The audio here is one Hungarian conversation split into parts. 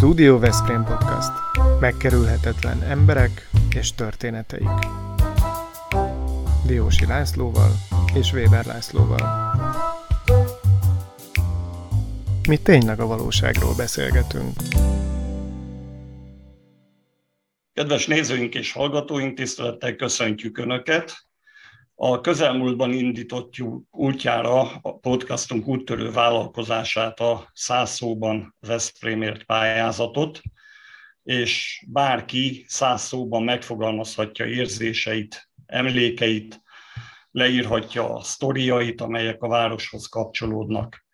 Studio Veszprém Podcast. Megkerülhetetlen emberek és történeteik. Diósi Lászlóval és Weber Lászlóval. Mi tényleg a valóságról beszélgetünk. Kedves nézőink és hallgatóink, tisztelettel köszöntjük Önöket! A közelmúltban indított útjára a podcastunk úttörő vállalkozását a száz szóban Veszprémért pályázatot, és bárki száz szóban megfogalmazhatja érzéseit, emlékeit, leírhatja a sztoriait, amelyek a városhoz kapcsolódnak.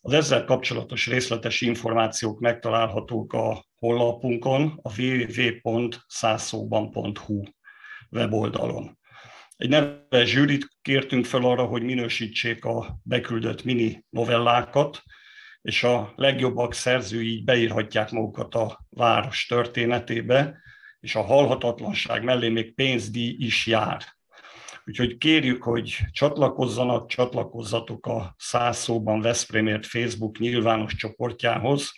Az ezzel kapcsolatos részletes információk megtalálhatók a honlapunkon, a www.százszóban.hu weboldalon. Egy neves zsűrit kértünk fel arra, hogy minősítsék a beküldött mini novellákat, és a legjobbak szerzői így beírhatják magukat a város történetébe, és a halhatatlanság mellé még pénzdíj is jár. Úgyhogy kérjük, hogy csatlakozzanak, csatlakozzatok a száz szóban Veszprémért Facebook nyilvános csoportjához,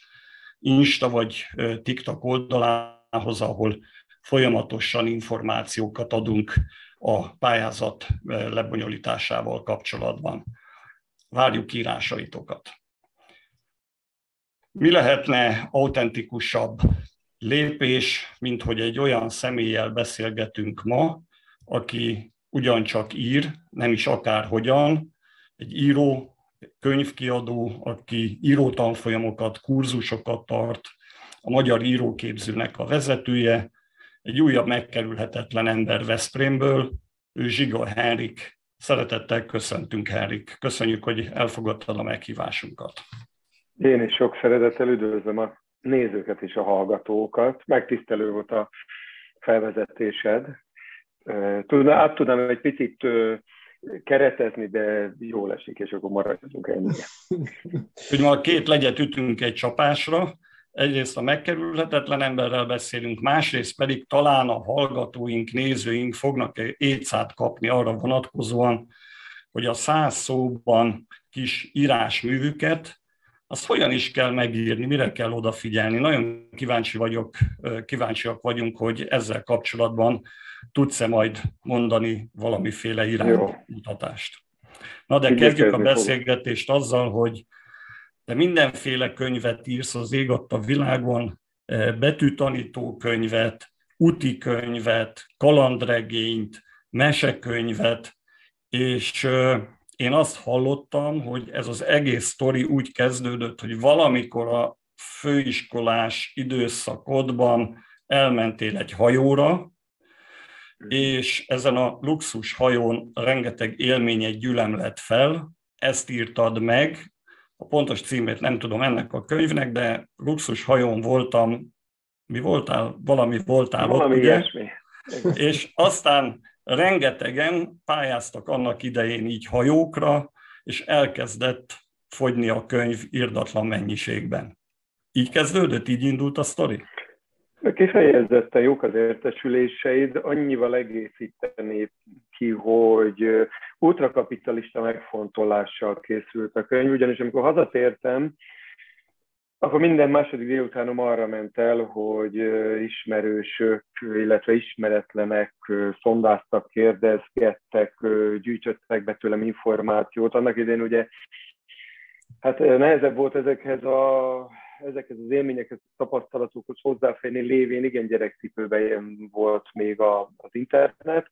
Insta vagy TikTok oldalához, ahol folyamatosan információkat adunk a pályázat eh, lebonyolításával kapcsolatban. Várjuk írásaitokat. Mi lehetne autentikusabb lépés, mint hogy egy olyan személlyel beszélgetünk ma, aki ugyancsak ír, nem is akárhogyan, egy író, könyvkiadó, aki írótanfolyamokat, kurzusokat tart, a Magyar Íróképzőnek a vezetője, egy újabb megkerülhetetlen ember Veszprémből, ő Zsiga Henrik. Szeretettel köszöntünk, Henrik. Köszönjük, hogy elfogadtad a meghívásunkat. Én is sok szeretettel üdvözlöm a nézőket és a hallgatókat. Megtisztelő volt a felvezetésed. Tudna, át tudnám egy picit keretezni, de jól esik, és akkor maradjunk ennyi. Hogy ma két legyet ütünk egy csapásra, egyrészt a megkerülhetetlen emberrel beszélünk, másrészt pedig talán a hallgatóink, nézőink fognak étszát kapni arra vonatkozóan, hogy a száz szóban kis írásművüket, azt hogyan is kell megírni, mire kell odafigyelni. Nagyon kíváncsi vagyok, kíváncsiak vagyunk, hogy ezzel kapcsolatban tudsz-e majd mondani valamiféle iránymutatást. Na de kezdjük a beszélgetést azzal, hogy de mindenféle könyvet írsz az ég a világon, eh, betűtanító könyvet, úti könyvet, kalandregényt, mesekönyvet, és eh, én azt hallottam, hogy ez az egész sztori úgy kezdődött, hogy valamikor a főiskolás időszakodban elmentél egy hajóra, és ezen a luxus hajón rengeteg élményet gyülemlett fel, ezt írtad meg, a pontos címét nem tudom ennek a könyvnek, de luxus hajón voltam, mi voltál? Valami voltál Valami ott, ugye? Ilyesmi. És aztán rengetegen pályáztak annak idején így hajókra, és elkezdett fogyni a könyv irdatlan mennyiségben. Így kezdődött, így indult a sztori? Kifejezetten jók az értesüléseid, annyival egészíteni ki, hogy ultrakapitalista megfontolással készült a könyv, ugyanis amikor hazatértem, akkor minden második délutánom arra ment el, hogy ismerősök, illetve ismeretlenek szondáztak, kérdezgettek, gyűjtöttek be tőlem információt. Annak idén ugye hát nehezebb volt ezekhez a ezekhez az élményekhez, tapasztalatokhoz hozzáférni lévén igen gyerekcipőben volt még a, az internet,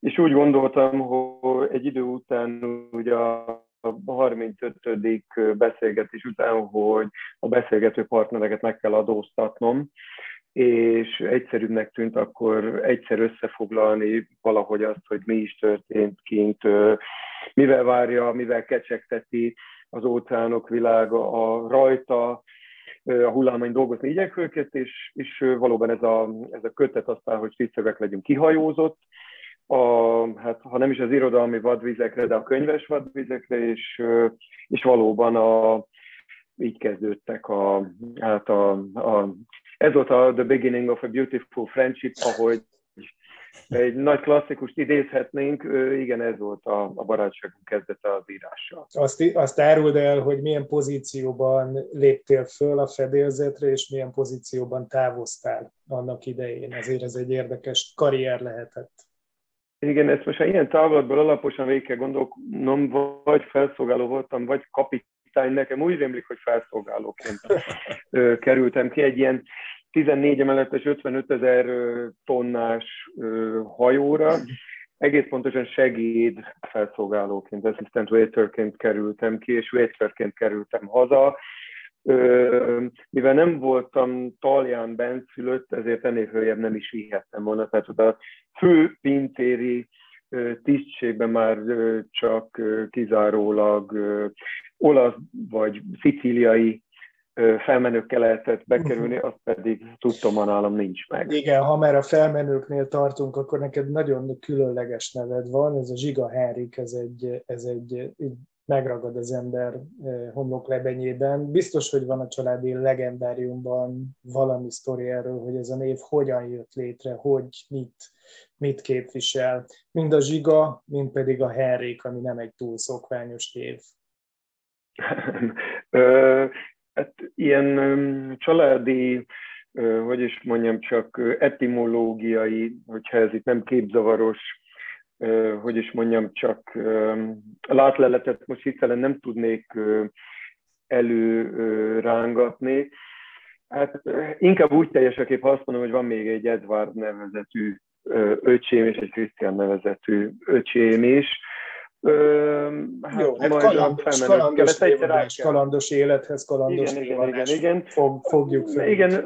és úgy gondoltam, hogy egy idő után ugye a 35. beszélgetés után, hogy a beszélgető partnereket meg kell adóztatnom, és egyszerűbbnek tűnt akkor egyszer összefoglalni valahogy azt, hogy mi is történt kint, mivel várja, mivel kecsegteti az óceánok világa a rajta, a hullámain dolgozni igyekvőket, és, és valóban ez a, ez a kötet aztán, hogy tisztövek legyünk kihajózott, a, hát, ha nem is az irodalmi vadvizekre, de a könyves vadvizekre, és, és valóban a, így kezdődtek a, hát a, a, ez volt a The Beginning of a Beautiful Friendship, ahogy egy nagy klasszikust idézhetnénk, igen, ez volt a, a barátságunk kezdete az írással. Azt, azt áruld el, hogy milyen pozícióban léptél föl a fedélzetre, és milyen pozícióban távoztál annak idején. Ezért ez egy érdekes karrier lehetett. Igen, ezt most ha ilyen távolatból alaposan végig kell gondolnom, vagy felszolgáló voltam, vagy kapitány, nekem úgy rémlik, hogy felszolgálóként kerültem ki egy ilyen 14 emeletes 55 ezer tonnás hajóra, egész pontosan segéd felszolgálóként, assistant waiterként kerültem ki, és waiterként kerültem haza. Mivel nem voltam talján benszülött, ezért ennél följebb nem is vihettem volna. Tehát a fő pintéri tisztségben már csak kizárólag olasz vagy szicíliai felmenőkkel lehetett bekerülni, azt pedig tudtom, nálam nincs meg. Igen, ha már a felmenőknél tartunk, akkor neked nagyon különleges neved van, ez a Zsiga Henrik, ez egy, ez egy, egy megragad az ember homloklebenyében. Biztos, hogy van a családi legendáriumban valami sztori erről, hogy ez a név hogyan jött létre, hogy mit, mit képvisel. Mind a Zsiga, mind pedig a Henrik, ami nem egy túl szokványos név. hát ilyen családi, hogy is mondjam, csak etimológiai, hogyha ez itt nem képzavaros, hogy is mondjam, csak látleletet most hirtelen nem tudnék előrángatni. Hát inkább úgy teljes a kép, ha azt mondom, hogy van még egy Edward nevezetű öcsém és egy Krisztián nevezetű öcsém is, hát Jó, hát kalandos, kalandos, kalandos, kalandos élethez, kalandos igen, igen, igen, igen. Fog, fogjuk fel. Igen,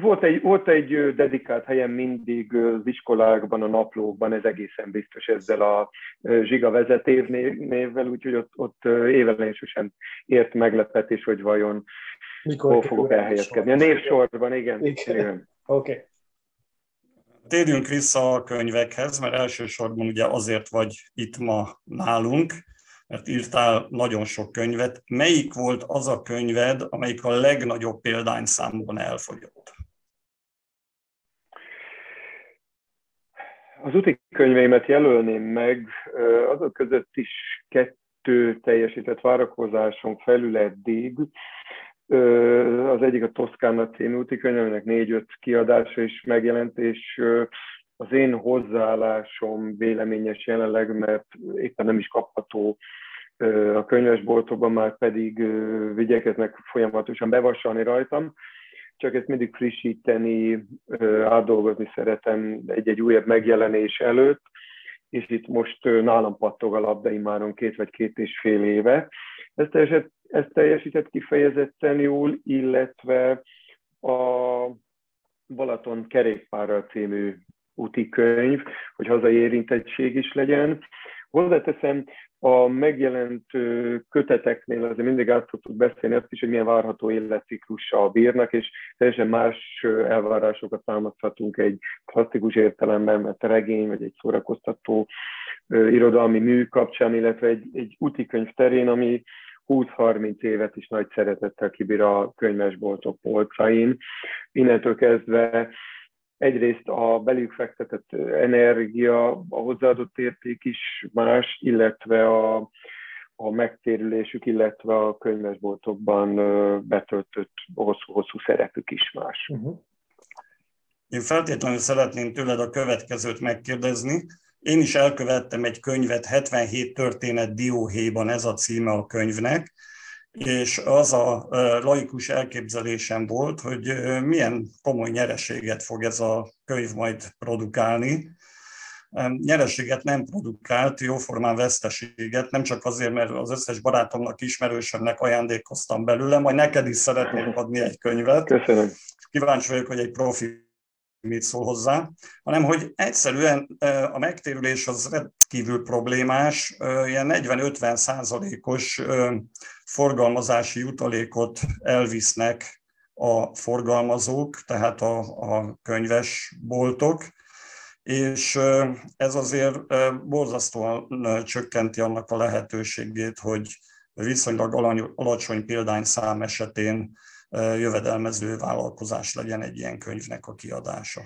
volt egy, volt egy dedikált helyen mindig az iskolákban, a naplókban, ez egészen biztos ezzel a zsiga vezetév névvel, úgyhogy ott, ott évelején sosem ért meglepetés, hogy vajon Mikor hol fogok elhelyezkedni. A névsorban, igen. igen. igen. Oké. Okay. Térjünk vissza a könyvekhez, mert elsősorban ugye azért vagy itt ma nálunk, mert írtál nagyon sok könyvet. Melyik volt az a könyved, amelyik a legnagyobb példányszámban elfogyott? Az úti könyveimet jelölném meg, azok között is kettő teljesített várakozáson felül eddig. Az egyik a Toszkána című úti könyv, aminek négy-öt kiadása is megjelent, és az én hozzáállásom véleményes jelenleg, mert éppen nem is kapható a könyvesboltokban, már pedig vigyekeznek folyamatosan bevasalni rajtam, csak ezt mindig frissíteni, átdolgozni szeretem egy-egy újabb megjelenés előtt, és itt most nálam pattog a labda immáron két vagy két és fél éve. Ez teljesített, ez teljesített kifejezetten jól, illetve a Balaton kerékpárral című úti könyv, hogy hazai érintettség is legyen. Hozzáteszem, a megjelent köteteknél azért mindig át szoktuk beszélni azt is, hogy milyen várható életciklussal bírnak, és teljesen más elvárásokat támaszthatunk egy klasszikus értelemben, mert a regény, vagy egy szórakoztató irodalmi mű kapcsán, illetve egy, egy útikönyv terén, ami 20-30 évet is nagy szeretettel kibír a könyvesboltok polcain. Innentől kezdve egyrészt a belük fektetett energia, a hozzáadott érték is más, illetve a, a megtérülésük, illetve a könyvesboltokban betöltött hosszú-hosszú szerepük is más. Uh-huh. Én feltétlenül szeretném tőled a következőt megkérdezni. Én is elkövettem egy könyvet, 77 történet Dióhéjban, ez a címe a könyvnek, és az a laikus elképzelésem volt, hogy milyen komoly nyereséget fog ez a könyv majd produkálni. Nyereséget nem produkált, jóformán veszteséget, nem csak azért, mert az összes barátomnak, ismerősömnek ajándékoztam belőle, majd neked is szeretnék adni egy könyvet. Köszönöm. Kíváncsi vagyok, hogy egy profi mit szól hozzá, hanem hogy egyszerűen a megtérülés az rendkívül problémás, ilyen 40-50 százalékos forgalmazási jutalékot elvisznek a forgalmazók, tehát a, a könyves és ez azért borzasztóan csökkenti annak a lehetőségét, hogy viszonylag alacsony példányszám esetén jövedelmező vállalkozás legyen egy ilyen könyvnek a kiadása.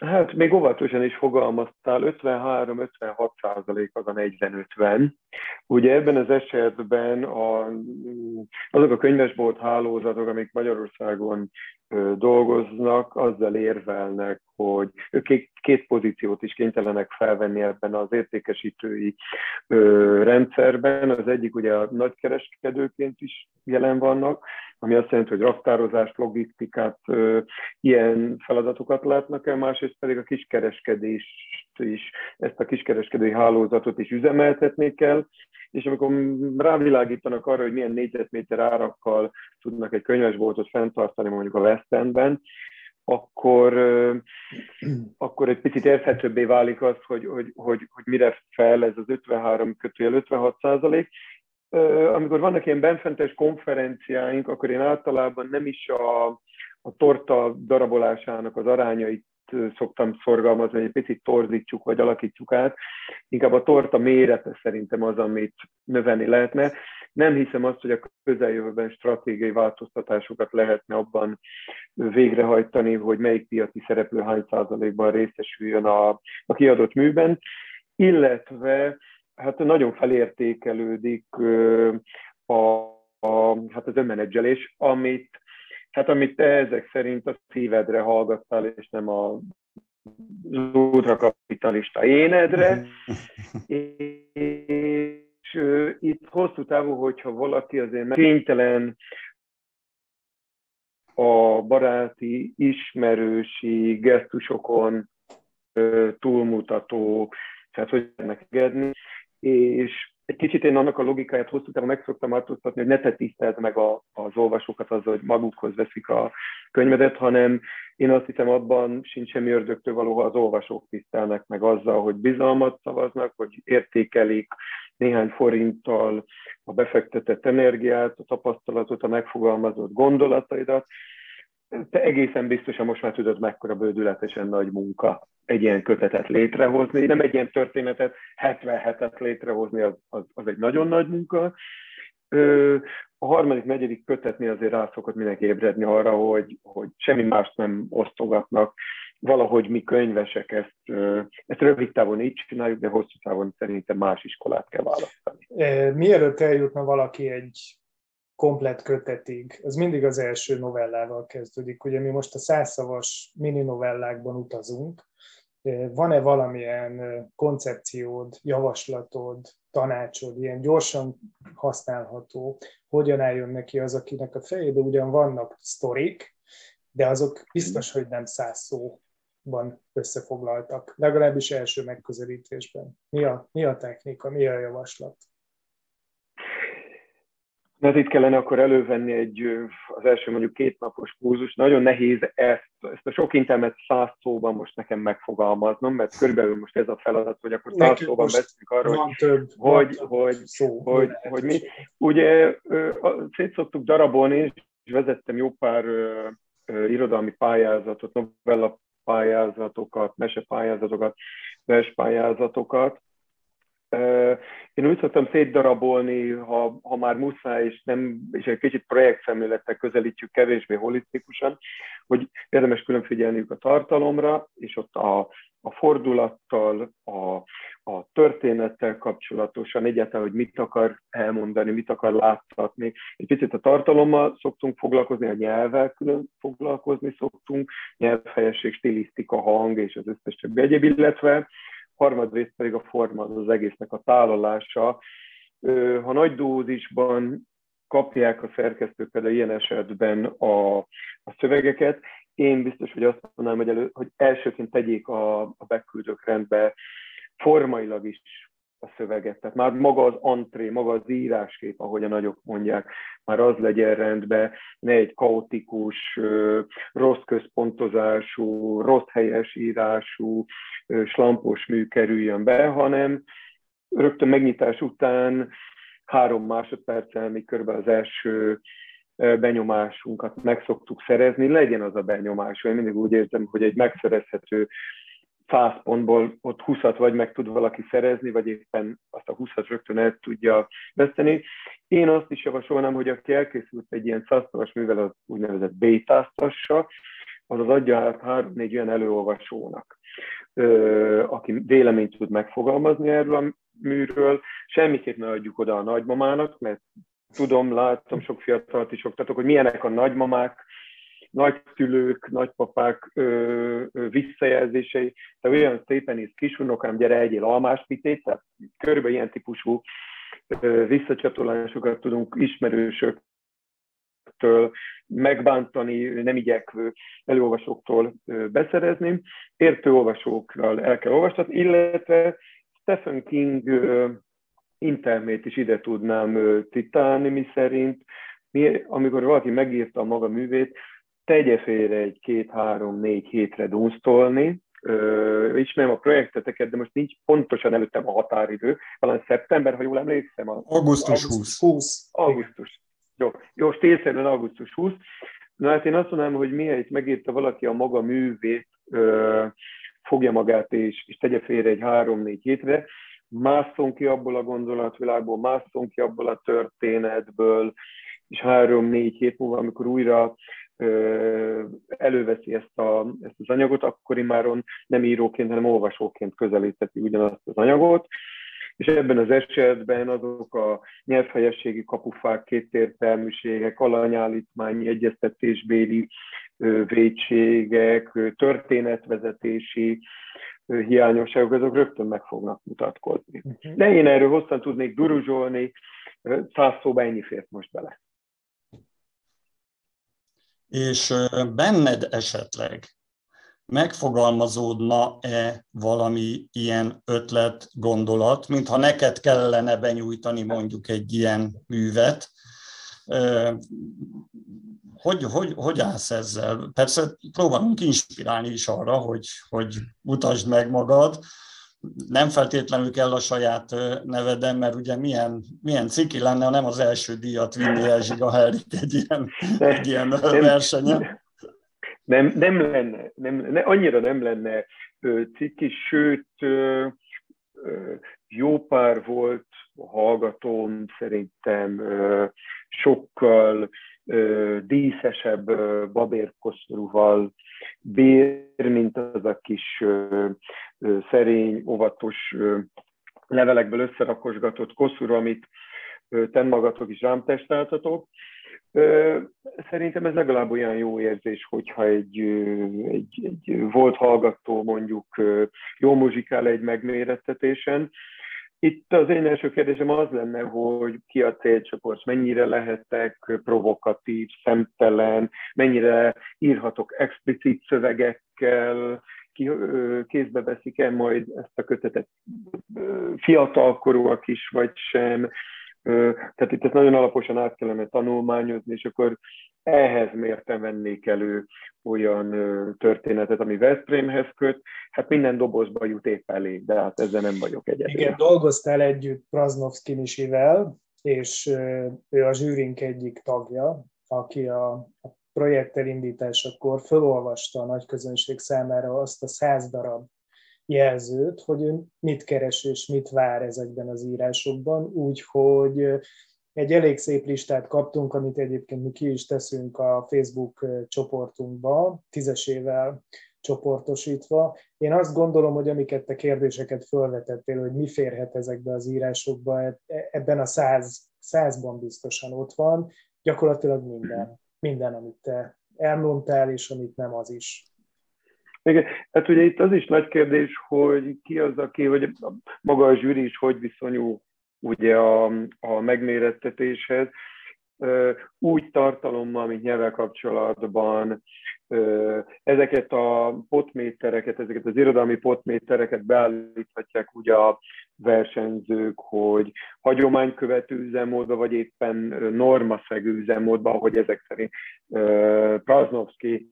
Hát még óvatosan is fogalmaztál, 53-56 százalék az a 40-50. Ugye ebben az esetben a, azok a könyvesbolt hálózatok, amik Magyarországon dolgoznak, azzal érvelnek, hogy ők két pozíciót is kénytelenek felvenni ebben az értékesítői rendszerben. Az egyik ugye a nagykereskedőként is jelen vannak, ami azt jelenti, hogy raktározást, logisztikát, ilyen feladatokat látnak el, másrészt pedig a kiskereskedést is, ezt a kiskereskedői hálózatot is üzemeltetni kell, és amikor rávilágítanak arra, hogy milyen négyzetméter árakkal tudnak egy könyvesboltot fenntartani mondjuk a West Endben, akkor, akkor egy picit érthetőbbé válik az, hogy, hogy, hogy, hogy mire fel ez az 53 kötőjel 56 százalék. Amikor vannak ilyen benfentes konferenciáink, akkor én általában nem is a, a torta darabolásának az arányait szoktam szorgalmazni, hogy egy picit torzítsuk, vagy alakítsuk át. Inkább a torta mérete szerintem az, amit növelni lehetne. Nem hiszem azt, hogy a közeljövőben stratégiai változtatásokat lehetne abban végrehajtani, hogy melyik piaci szereplő hány százalékban részesüljön a, a kiadott műben, illetve hát nagyon felértékelődik a, a, hát az önmenedzselés, amit Hát amit te ezek szerint a szívedre hallgattál, és nem a ultrakapitalista énedre. és itt hosszú távú, hogyha valaki azért kénytelen a baráti, ismerősi gesztusokon túlmutató, tehát hogy ennek és egy kicsit én annak a logikáját hosszú távon meg szoktam változtatni, hogy ne te tiszteld meg a, az olvasókat azzal, hogy magukhoz veszik a könyvedet, hanem én azt hiszem abban sincs semmi ördögtől való, ha az olvasók tisztelnek meg azzal, hogy bizalmat szavaznak, hogy értékelik néhány forinttal a befektetett energiát, a tapasztalatot, a megfogalmazott gondolataidat, te egészen biztosan most már tudod, mekkora bődületesen nagy munka egy ilyen kötetet létrehozni. Nem egy ilyen történetet 77-et létrehozni, az, az, az egy nagyon nagy munka. A harmadik, negyedik kötetnél azért rá szokott mindenki ébredni arra, hogy, hogy semmi mást nem osztogatnak. Valahogy mi könyvesek ezt, ezt rövid távon így csináljuk, de hosszú távon szerintem más iskolát kell választani. Mielőtt eljutna valaki egy komplet kötetig. Ez mindig az első novellával kezdődik. Ugye mi most a százszavas mini novellákban utazunk. Van-e valamilyen koncepciód, javaslatod, tanácsod, ilyen gyorsan használható, hogyan álljon neki az, akinek a fejébe ugyan vannak sztorik, de azok biztos, hogy nem száz szóban összefoglaltak, legalábbis első megközelítésben. Mi a, mi a technika, mi a javaslat? Mert itt kellene akkor elővenni egy, az első mondjuk két napos kurzus. Nagyon nehéz ezt, ezt a sok intelmet száz szóban most nekem megfogalmaznom, mert körülbelül most ez a feladat, hogy akkor száz szóban beszélünk arról, hogy, több, hogy, hogy, szó, hogy, hogy mi. Ugye szét szoktuk darabolni, és vezettem jó pár irodalmi pályázatot, novella pályázatokat, mesepályázatokat, verspályázatokat, én úgy szoktam szétdarabolni, ha, ha már muszáj, és, nem, és egy kicsit projektszemlélettel közelítjük kevésbé holisztikusan, hogy érdemes külön figyelniük a tartalomra, és ott a, a fordulattal, a, a történettel kapcsolatosan, egyáltalán, hogy mit akar elmondani, mit akar láttatni. Egy picit a tartalommal szoktunk foglalkozni, a nyelvvel külön foglalkozni szoktunk, nyelvhelyesség, stilisztika, hang és az összes többi egyéb, illetve harmadrészt pedig a forma, az egésznek a tálalása. Ha nagy dózisban kapják a szerkesztők például ilyen esetben a, a szövegeket, én biztos, hogy azt mondanám, hogy, elő, hogy elsőként tegyék a, a beküldők rendbe formailag is a szöveget. Tehát már maga az antré, maga az íráskép, ahogy a nagyok mondják, már az legyen rendben, ne egy kaotikus, rossz központozású, rossz helyes írású, slampos mű kerüljön be, hanem rögtön megnyitás után három másodperccel, még körülbelül az első benyomásunkat meg szoktuk szerezni, legyen az a benyomás. Én mindig úgy érzem, hogy egy megszerezhető 100 pontból ott 20-at vagy meg tud valaki szerezni, vagy éppen azt a 20-at rögtön el tudja veszteni. Én azt is javasolnám, hogy aki elkészült egy ilyen szasztalas művel, az úgynevezett bétáztassa, az adja át három-négy olyan előolvasónak, aki véleményt tud megfogalmazni erről a műről. Semmiképp ne adjuk oda a nagymamának, mert tudom, látom, sok fiatalt is oktatok, hogy milyenek a nagymamák, nagyszülők, nagypapák ö, ö, visszajelzései, te olyan szépen is kisunokám, gyere egyél almás pitét, tehát körülbelül ilyen típusú ö, visszacsatolásokat tudunk ismerősök megbántani, nem igyekvő előolvasóktól beszerezni. Értő olvasókral el kell olvasni, illetve Stephen King intermét is ide tudnám citálni, mi szerint, mi, amikor valaki megírta a maga művét, tegye félre egy két-három-négy hétre dunsztolni, Ö, ismerem a projekteteket, de most nincs pontosan előttem a határidő, talán szeptember, ha jól emlékszem. A, augusztus 20. 20. Augusztus. Jó, jó stílszerűen augusztus 20. Na hát én azt mondanám, hogy mihelyt megírta valaki a maga művét, ö, fogja magát és, és tegye félre egy három-négy hétre, másszon ki abból a gondolatvilágból, másszon ki abból a történetből, és három-négy hét múlva, amikor újra előveszi ezt, a, ezt az anyagot, akkor imáron nem íróként, hanem olvasóként közelíteti ugyanazt az anyagot, és ebben az esetben azok a nyelvhelyességi kapufák, kétértelműségek, alanyállítmányi, egyeztetésbéli védségek, történetvezetési hiányosságok, azok rögtön meg fognak mutatkozni. Uh-huh. De én erről hosszan tudnék duruzsolni, száz szóba ennyi fért most bele. És benned esetleg megfogalmazódna-e valami ilyen ötlet, gondolat, mintha neked kellene benyújtani mondjuk egy ilyen művet. Hogy, hogy, hogy állsz ezzel? Persze próbálunk inspirálni is arra, hogy, hogy mutasd meg magad, nem feltétlenül kell a saját neveden, mert ugye milyen, milyen ciki lenne, ha nem az első díjat vinni el Zsiga Herik egy ilyen, egy ilyen versenyen. Nem, nem lenne, nem, ne, annyira nem lenne ciki, sőt, jó pár volt a hallgatóm, szerintem sokkal díszesebb babérkoszorúval bér, mint az a kis ö, ö, szerény, óvatos ö, levelekből összerakosgatott koszorú, amit ten magatok is rám testáltatok. Szerintem ez legalább olyan jó érzés, hogyha egy, egy, egy volt hallgató mondjuk jó muzsikál egy megmérettetésen. Itt az én első kérdésem az lenne, hogy ki a célcsoport, mennyire lehetek provokatív, szemtelen, mennyire írhatok explicit szövegekkel, ki, kézbe veszik-e majd ezt a kötetet fiatalkorúak is, vagy sem, tehát itt ezt nagyon alaposan át kellene tanulmányozni, és akkor ehhez mérten vennék elő olyan történetet, ami Veszprémhez köt. Hát minden dobozba jut épp elég, de hát ezzel nem vagyok egyedül. Igen, dolgoztál együtt Praznovszki Misivel, és ő a zsűrink egyik tagja, aki a projekt elindításakor felolvasta a nagy közönség számára azt a száz darab jelzőt, hogy ő mit keres és mit vár ezekben az írásokban, úgyhogy egy elég szép listát kaptunk, amit egyébként mi ki is teszünk a Facebook csoportunkba, tízesével csoportosítva. Én azt gondolom, hogy amiket te kérdéseket felvetettél, hogy mi férhet ezekbe az írásokba, e, ebben a száz, százban biztosan ott van, gyakorlatilag minden, minden, amit te elmondtál, és amit nem, az is. Igen, hát ugye itt az is nagy kérdés, hogy ki az, aki, vagy maga a zsűri is hogy viszonyul ugye a, a megmérettetéshez. Úgy tartalommal, mint nyelvvel kapcsolatban, ezeket a potmétereket, ezeket az irodalmi potmétereket beállíthatják ugye a versenyzők, hogy hagyománykövető üzemmódba, vagy éppen normaszegő üzemmódba, ahogy ezek szerint Praznovski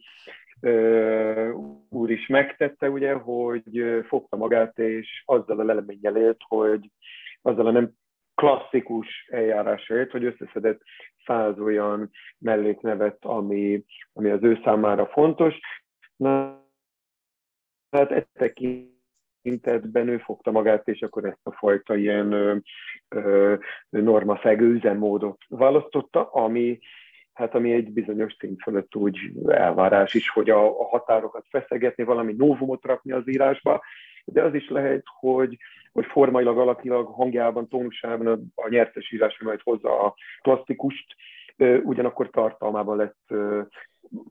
úr is megtette, ugye, hogy fogta magát, és azzal a leleményel élt, hogy azzal a nem klasszikus eljárásra élt, hogy összeszedett száz olyan melléknevet, ami, ami az ő számára fontos. Na, hát e tekintetben ő fogta magát, és akkor ezt a fajta ilyen ö, ö, normaszegő üzemmódot választotta, ami hát ami egy bizonyos szint fölött úgy elvárás is, hogy a, a határokat feszegetni, valami novumot rakni az írásba, de az is lehet, hogy, hogy formailag, alakilag, hangjában, tónusában a, a nyertes írás majd hozza a klasszikust, ugyanakkor tartalmában lesz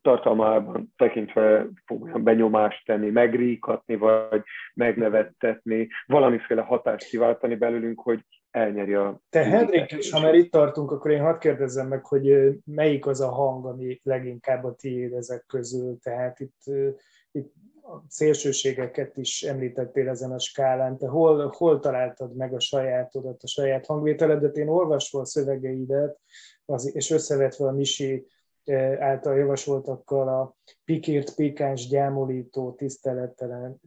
tartalmában tekintve fog olyan benyomást tenni, megríkatni, vagy megnevettetni, valamiféle hatást kiváltani belőlünk, hogy elnyeri a... Te Henrik, és ha már itt tartunk, akkor én hadd kérdezzem meg, hogy melyik az a hang, ami leginkább a tiéd ezek közül, tehát itt, itt a szélsőségeket is említettél ezen a skálán. Te hol, hol találtad meg a sajátodat, a saját hangvételedet? Én olvasva a szövegeidet, az, és összevetve a Misi által javasoltakkal a pikírt, pikáns, gyámolító, tiszteletlen,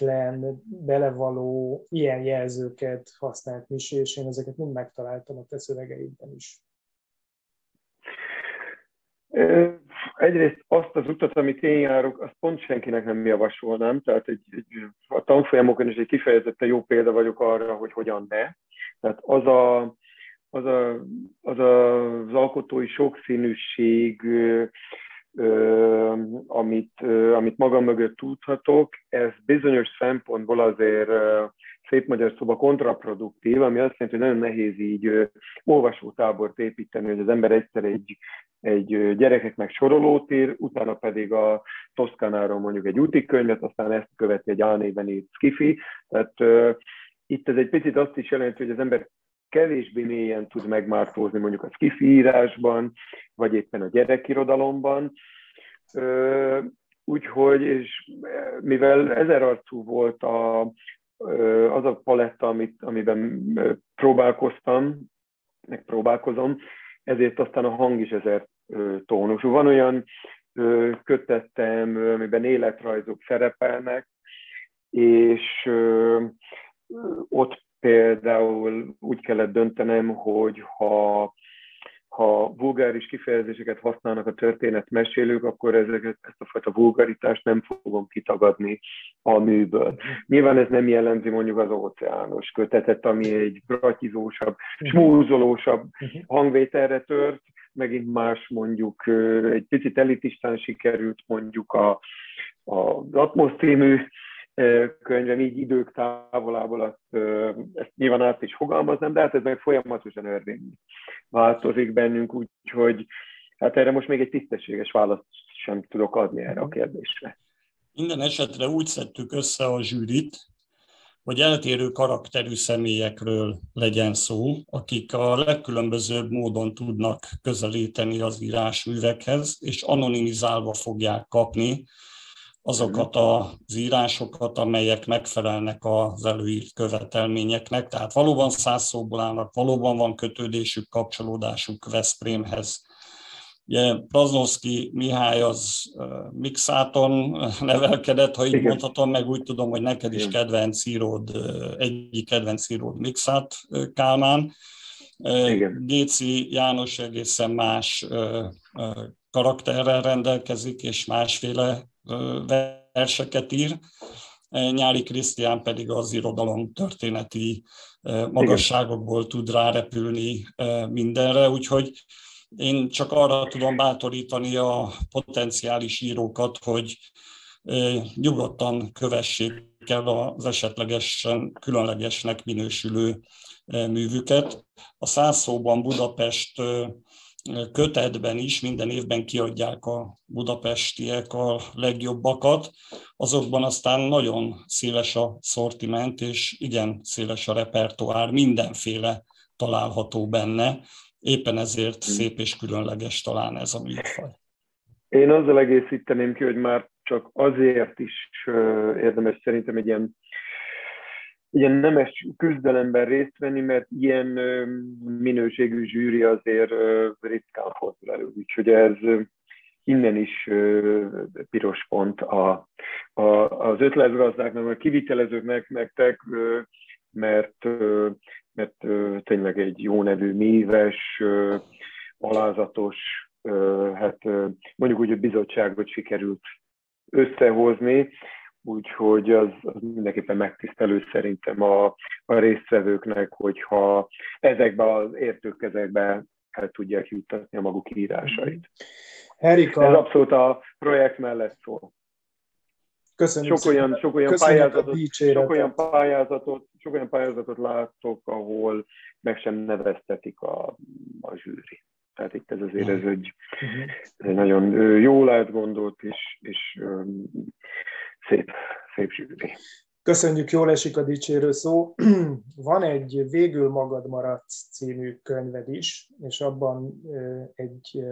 tiszteletlen, belevaló ilyen jelzőket használt Misi, és én ezeket mind megtaláltam a te szövegeidben is. Egyrészt azt az utat, amit én járok, azt pont senkinek nem javasolnám, tehát egy, egy, a tanfolyamokon is egy kifejezetten jó példa vagyok arra, hogy hogyan ne. Tehát az a, az, a, az, a, az alkotói sokszínűség, amit, amit magam mögött tudhatok, ez bizonyos szempontból azért szép magyar szóba kontraproduktív, ami azt jelenti, hogy nagyon nehéz így olvasótábort építeni, hogy az ember egyszer egy, egy gyerekeknek sorolót ír, utána pedig a Toszkánáról mondjuk egy útikönyvet, aztán ezt követi egy A4-ben írt skifi. Tehát uh, itt ez egy picit azt is jelenti, hogy az ember kevésbé mélyen tud megmártózni mondjuk a skifi írásban, vagy éppen a gyerekirodalomban. Úgyhogy, és mivel ezerarcú volt a, az a paletta, amit, amiben próbálkoztam, meg próbálkozom, ezért aztán a hang is ezer tónusú. Van olyan kötettem, amiben életrajzok szerepelnek, és ott például úgy kellett döntenem, hogy ha, ha vulgáris kifejezéseket használnak a történetmesélők, akkor ezeket, ezt a fajta vulgaritást nem fogom kitagadni a műből. Nyilván ez nem jellemzi mondjuk az óceános kötetet, ami egy bratizósabb, smúzolósabb mhm. hangvételre tört, megint más mondjuk egy picit elitistán sikerült mondjuk a, a Atmos című könyvem így idők távolából azt, ezt nyilván át is fogalmaznám, de hát ez meg folyamatosan örvény változik bennünk, úgyhogy hát erre most még egy tisztességes választ sem tudok adni erre a mhm. kérdésre. Minden esetre úgy szedtük össze a zsűrit, hogy eltérő karakterű személyekről legyen szó, akik a legkülönbözőbb módon tudnak közelíteni az írásművekhez, és anonimizálva fogják kapni azokat az írásokat, amelyek megfelelnek az előírt követelményeknek. Tehát valóban száz szóból állnak, valóban van kötődésük, kapcsolódásuk Veszprémhez. Ugye Praznovszki Mihály az Mixáton nevelkedett, ha így Igen. mondhatom, meg úgy tudom, hogy neked is kedvenc íród, egyik kedvenc íród Mixát Kálmán. Igen. Géci János egészen más karakterrel rendelkezik, és másféle verseket ír, Nyári Krisztián pedig az irodalom történeti magasságokból tud rárepülni mindenre, úgyhogy én csak arra tudom bátorítani a potenciális írókat, hogy nyugodtan kövessék el az esetlegesen különlegesnek minősülő művüket. A száz szóban Budapest kötetben is minden évben kiadják a budapestiek a legjobbakat, azokban aztán nagyon széles a szortiment, és igen széles a repertoár, mindenféle található benne, éppen ezért mm. szép és különleges talán ez a műfaj. Én azzal egészíteném ki, hogy már csak azért is érdemes szerintem egy ilyen ilyen nemes küzdelemben részt venni, mert ilyen minőségű zsűri azért ritkán fordul elő. Úgyhogy ez innen is piros pont a, a, az ötletgazdáknak, a kivitelezőknek, nektek, mert, mert tényleg egy jó nevű, méves, alázatos, hát mondjuk úgy, hogy bizottságot sikerült összehozni, úgyhogy az, az mindenképpen megtisztelő szerintem a, a résztvevőknek, hogyha ezekbe az értőkezekbe el tudják juttatni a maguk írásait. Erika, Ez abszolút a projekt mellett szól. Köszönjük sok olyan, sok olyan, Köszönjük pályázatot, sok olyan pályázatot, sok olyan pályázatot látok, ahol meg sem neveztetik a, a zsűri. Tehát itt ez azért ez egy, Mhm. ez egy nagyon jól átgondolt és, és szép, szép zsűri. Köszönjük, jól esik a dicsérő szó. Van egy Végül magad maradsz című könyved is, és abban egy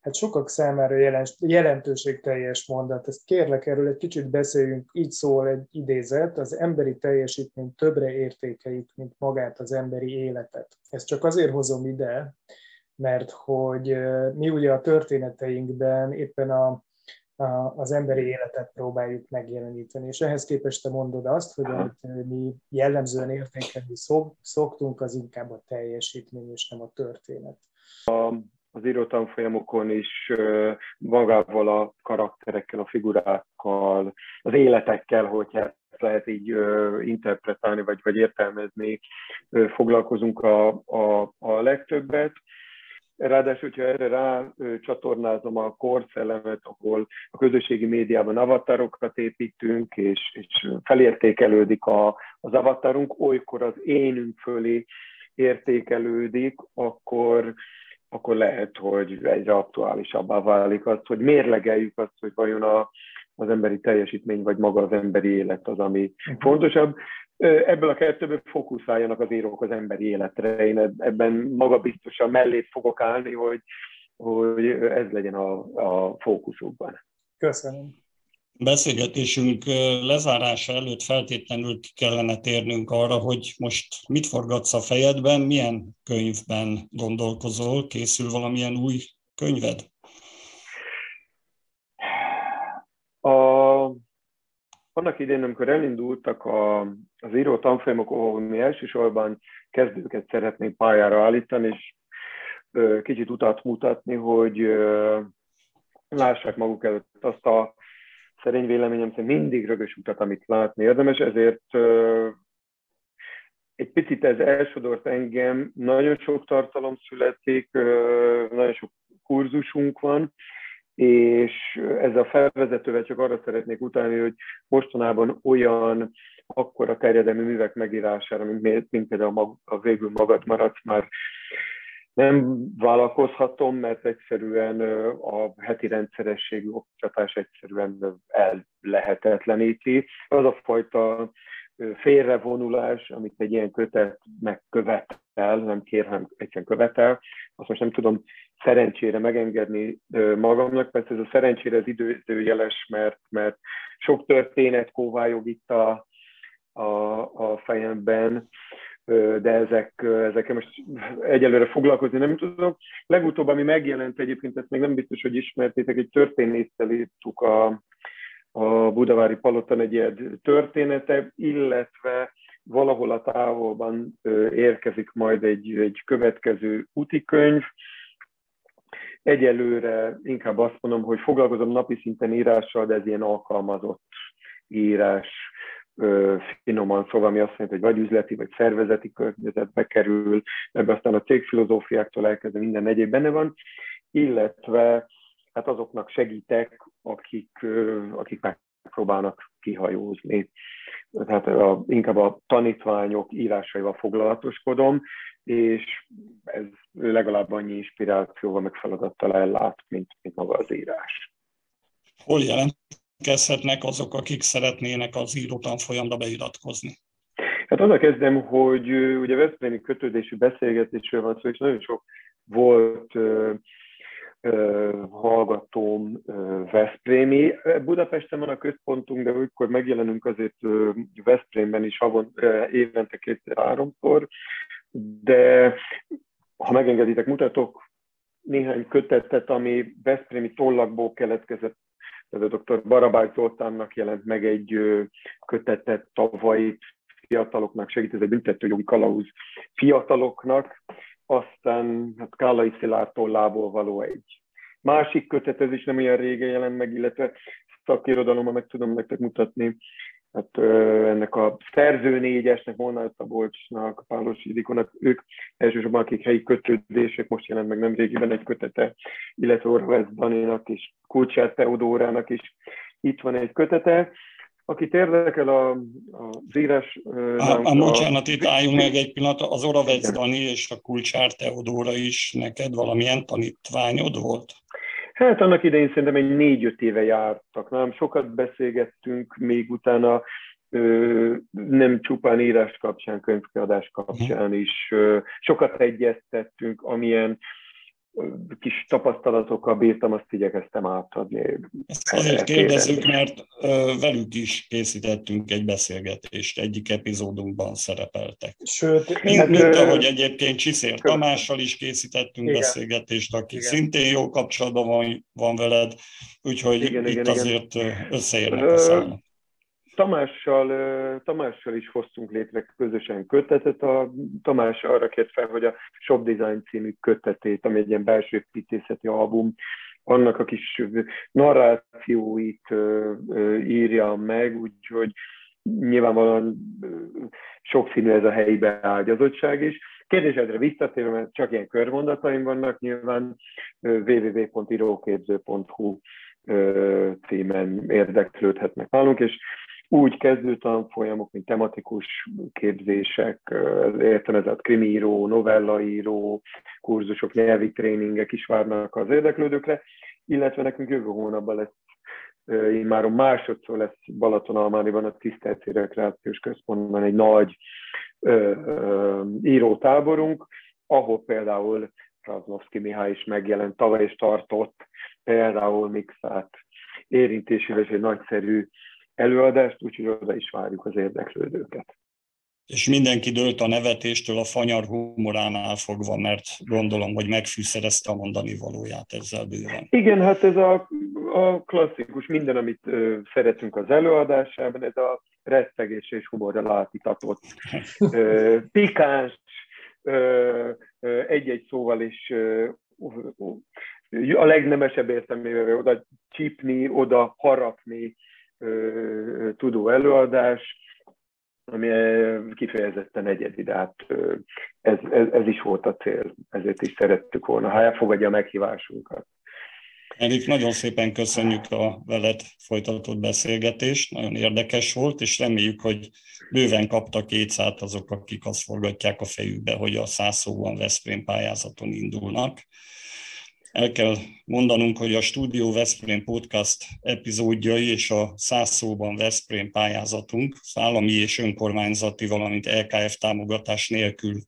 hát sokak számára jelent, jelentőségteljes mondat. Ezt kérlek, erről egy kicsit beszéljünk. Így szól egy idézet, az emberi teljesítmény többre értékeljük, mint magát az emberi életet. Ezt csak azért hozom ide, mert hogy mi ugye a történeteinkben éppen a- az emberi életet próbáljuk megjeleníteni. És ehhez képest te mondod azt, hogy amit mi jellemzően értékelni szok, szoktunk, az inkább a teljesítmény, és nem a történet. Az író tanfolyamokon is magával a karakterekkel, a figurákkal, az életekkel, hogyha ezt lehet így ö, interpretálni, vagy, vagy értelmezni, ö, foglalkozunk a, a, a legtöbbet. Ráadásul, hogyha erre rá csatornázom a korszellemet, ahol a közösségi médiában avatarokat építünk, és, és felértékelődik a, az avatarunk, olykor az énünk fölé értékelődik, akkor, akkor lehet, hogy egyre aktuálisabbá válik az, hogy mérlegeljük azt, hogy vajon a, az emberi teljesítmény, vagy maga az emberi élet az, ami fontosabb. Ö, Ebből a kettőből fókuszáljanak az írók az emberi életre. Én eb- ebben magabiztosan mellét fogok állni, hogy, hogy ez legyen a, a fókuszukban. Köszönöm. Beszélgetésünk lezárása előtt feltétlenül ki kellene térnünk arra, hogy most mit forgatsz a fejedben, milyen könyvben gondolkozol, készül valamilyen új könyved? A, annak idén, amikor elindultak a, az író tanfolyamok, ahol mi elsősorban kezdőket szeretnénk pályára állítani, és ö, kicsit utat mutatni, hogy ö, lássák maguk előtt azt a szerény véleményem szerint mindig rögös utat, amit látni érdemes, ezért ö, egy picit ez elsodort engem, nagyon sok tartalom születik, nagyon sok kurzusunk van, és ez a felvezetővel csak arra szeretnék utalni, hogy mostanában olyan akkora terjedelmi művek megírására, mint, mint például a, mag, a végül magad maradsz, már nem vállalkozhatom, mert egyszerűen a heti rendszerességű oktatás egyszerűen ö, ellehetetleníti. Az a fajta félrevonulás, amit egy ilyen kötet megkövetel, nem kér, hanem egyszerűen követel, azt most nem tudom szerencsére megengedni magamnak. Persze ez a szerencsére az időjeles, mert, mert sok történet kóvályog itt a, a, a fejemben, de ezek, ezekkel most egyelőre foglalkozni nem tudom. Legutóbb, ami megjelent egyébként, ezt még nem biztos, hogy ismertétek, egy történésszel írtuk a, a Budavári Palotan egy ilyen története, illetve valahol a távolban érkezik majd egy, egy következő útikönyv, Egyelőre inkább azt mondom, hogy foglalkozom napi szinten írással, de ez ilyen alkalmazott írás, finoman szóval, ami azt jelenti, hogy vagy üzleti, vagy szervezeti környezetbe kerül, ebbe aztán a cégfilozófiáktól elkezdve minden egyéb benne van, illetve hát azoknak segítek, akik, akik megpróbálnak kihajózni. Tehát a, inkább a tanítványok írásaival foglalatoskodom, és ez legalább annyi inspirációval, meg feladattal ellát, mint, mint maga az írás. Hol jelentkezhetnek azok, akik szeretnének az írótanfolyamra beiratkozni? Hát azzal kezdem, hogy ugye Veszprémi kötődésű beszélgetésről van szó, és nagyon sok volt hallgatóm Veszprémi. Budapesten van a központunk, de olykor megjelenünk azért Veszprémben is havon, évente kétszer-háromszor, de ha megengeditek, mutatok néhány kötetet, ami Veszprémi tollakból keletkezett. Tehát a dr. Barabás Zoltánnak jelent meg egy kötetet tavaly fiataloknak segít, ez egy büntetőjogi kalauz fiataloknak, aztán hát Kálai Szilárd tollából való egy másik kötet, ez is nem olyan régen jelent meg, illetve szakirodalomban meg tudom nektek mutatni. Hát ennek a szerző négyesnek, Molnár Szabolcsnak, Pálos Idikonak, ők elsősorban akik helyi kötődések, most jelent meg nem régiben egy kötete, illetve Orvesz Daninak és Kulcsát Teodórának is itt van egy kötete, akit érdekel a, az írás... A, a, bocsánat, itt álljunk meg egy pillanat, az Oravec Dani és a Kulcsár Teodóra is neked valamilyen tanítványod volt? Hát annak idején szerintem egy négy-öt éve jártak, nem? Sokat beszélgettünk még utána, ö, nem csupán írás kapcsán, könyvkiadás kapcsán is. Ö, sokat egyeztettünk, amilyen kis tapasztalatokkal bírtam, azt igyekeztem átadni. Ezt azért kérdezzük, mert velük is készítettünk egy beszélgetést, egyik epizódunkban szerepeltek. Sőt, mint, hát, mint ahogy egyébként Csiszér Tamással is készítettünk igen. beszélgetést, aki igen. szintén jó kapcsolatban van, van veled, úgyhogy igen, itt igen, azért igen. összeérnek a számok. Tamással, Tamással is hoztunk létre közösen kötetet. A Tamás arra kért fel, hogy a Shop Design című kötetét, ami egy ilyen belső építészeti album, annak a kis narrációit írja meg, úgyhogy nyilvánvalóan sokszínű ez a helyi beágyazottság is. Kérdésedre visszatérve, mert csak ilyen körmondataim vannak, nyilván www.iróképző.hu címen érdeklődhetnek nálunk, és úgy kezdő tanfolyamok, mint tematikus képzések, értelmezett krimiíró, novellaíró, kurzusok, nyelvi tréningek is várnak az érdeklődőkre, illetve nekünk jövő hónapban lesz én már a másodszor lesz Balatonalmániban a Tisztelci Rekreációs Központban egy nagy ö, ö, írótáborunk, ahol például Raznovszki Mihály is megjelent, tavaly is tartott például Mixát érintésével, és egy nagyszerű előadást, úgyhogy oda is várjuk az érdeklődőket. És mindenki dőlt a nevetéstől a fanyar humoránál fogva, mert gondolom, hogy megfűszerezte a mondani valóját ezzel bőven. Igen, hát ez a, a klasszikus, minden, amit ö, szeretünk az előadásában, ez a rettegés és humorra látítatott, ö, pikáns, ö, ö, egy-egy szóval is ö, a legnemesebb értelmével oda csípni, oda harapni, tudó előadás, ami kifejezetten egyedi, de hát ez, ez, ez is volt a cél, ezért is szerettük volna, ha elfogadja a meghívásunkat. Erik, nagyon szépen köszönjük a veled folytatott beszélgetést, nagyon érdekes volt, és reméljük, hogy bőven kaptak kétszát azok, akik azt forgatják a fejükbe, hogy a százszóban Veszprém pályázaton indulnak. El kell mondanunk, hogy a Studio Veszprém podcast epizódjai és a száz szóban Veszprém pályázatunk állami és önkormányzati, valamint LKF támogatás nélkül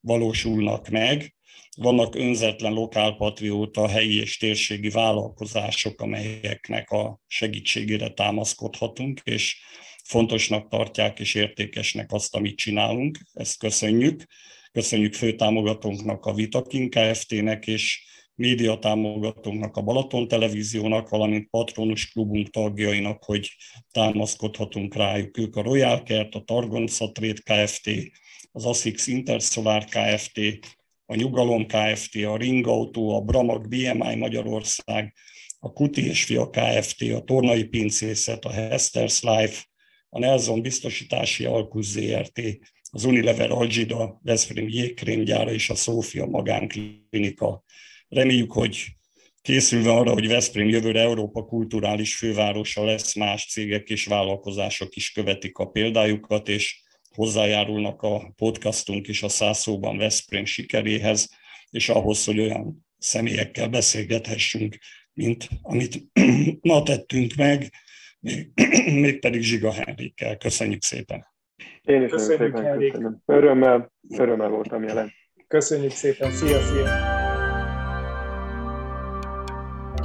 valósulnak meg. Vannak önzetlen lokálpatrióta helyi és térségi vállalkozások, amelyeknek a segítségére támaszkodhatunk, és fontosnak tartják és értékesnek azt, amit csinálunk. Ezt köszönjük. Köszönjük főtámogatónknak, a Vitakin Kft-nek, és média támogatónknak, a Balaton Televíziónak, valamint patronus klubunk tagjainak, hogy támaszkodhatunk rájuk. Ők a Royal Kert, a Targonca Trade Kft., az ASICS Intersolar Kft., a Nyugalom Kft., a Ring Auto, a Bramag BMI Magyarország, a Kuti és Fia Kft., a Tornai Pincészet, a Hester's Life, a Nelson Biztosítási Alkusz ZRT, az Unilever Algida, Veszprém jégkrémgyára és a Szófia Magánklinika Reméljük, hogy készülve arra, hogy Veszprém jövőre Európa kulturális fővárosa lesz, más cégek és vállalkozások is követik a példájukat, és hozzájárulnak a podcastunk is a százszóban Veszprém sikeréhez, és ahhoz, hogy olyan személyekkel beszélgethessünk, mint amit ma tettünk meg, mégpedig Zsiga Henrikkel. Köszönjük szépen! Én is Köszönjük, szépen köszönöm. Örömmel, örömmel voltam jelen. Köszönjük szépen, szia, szia!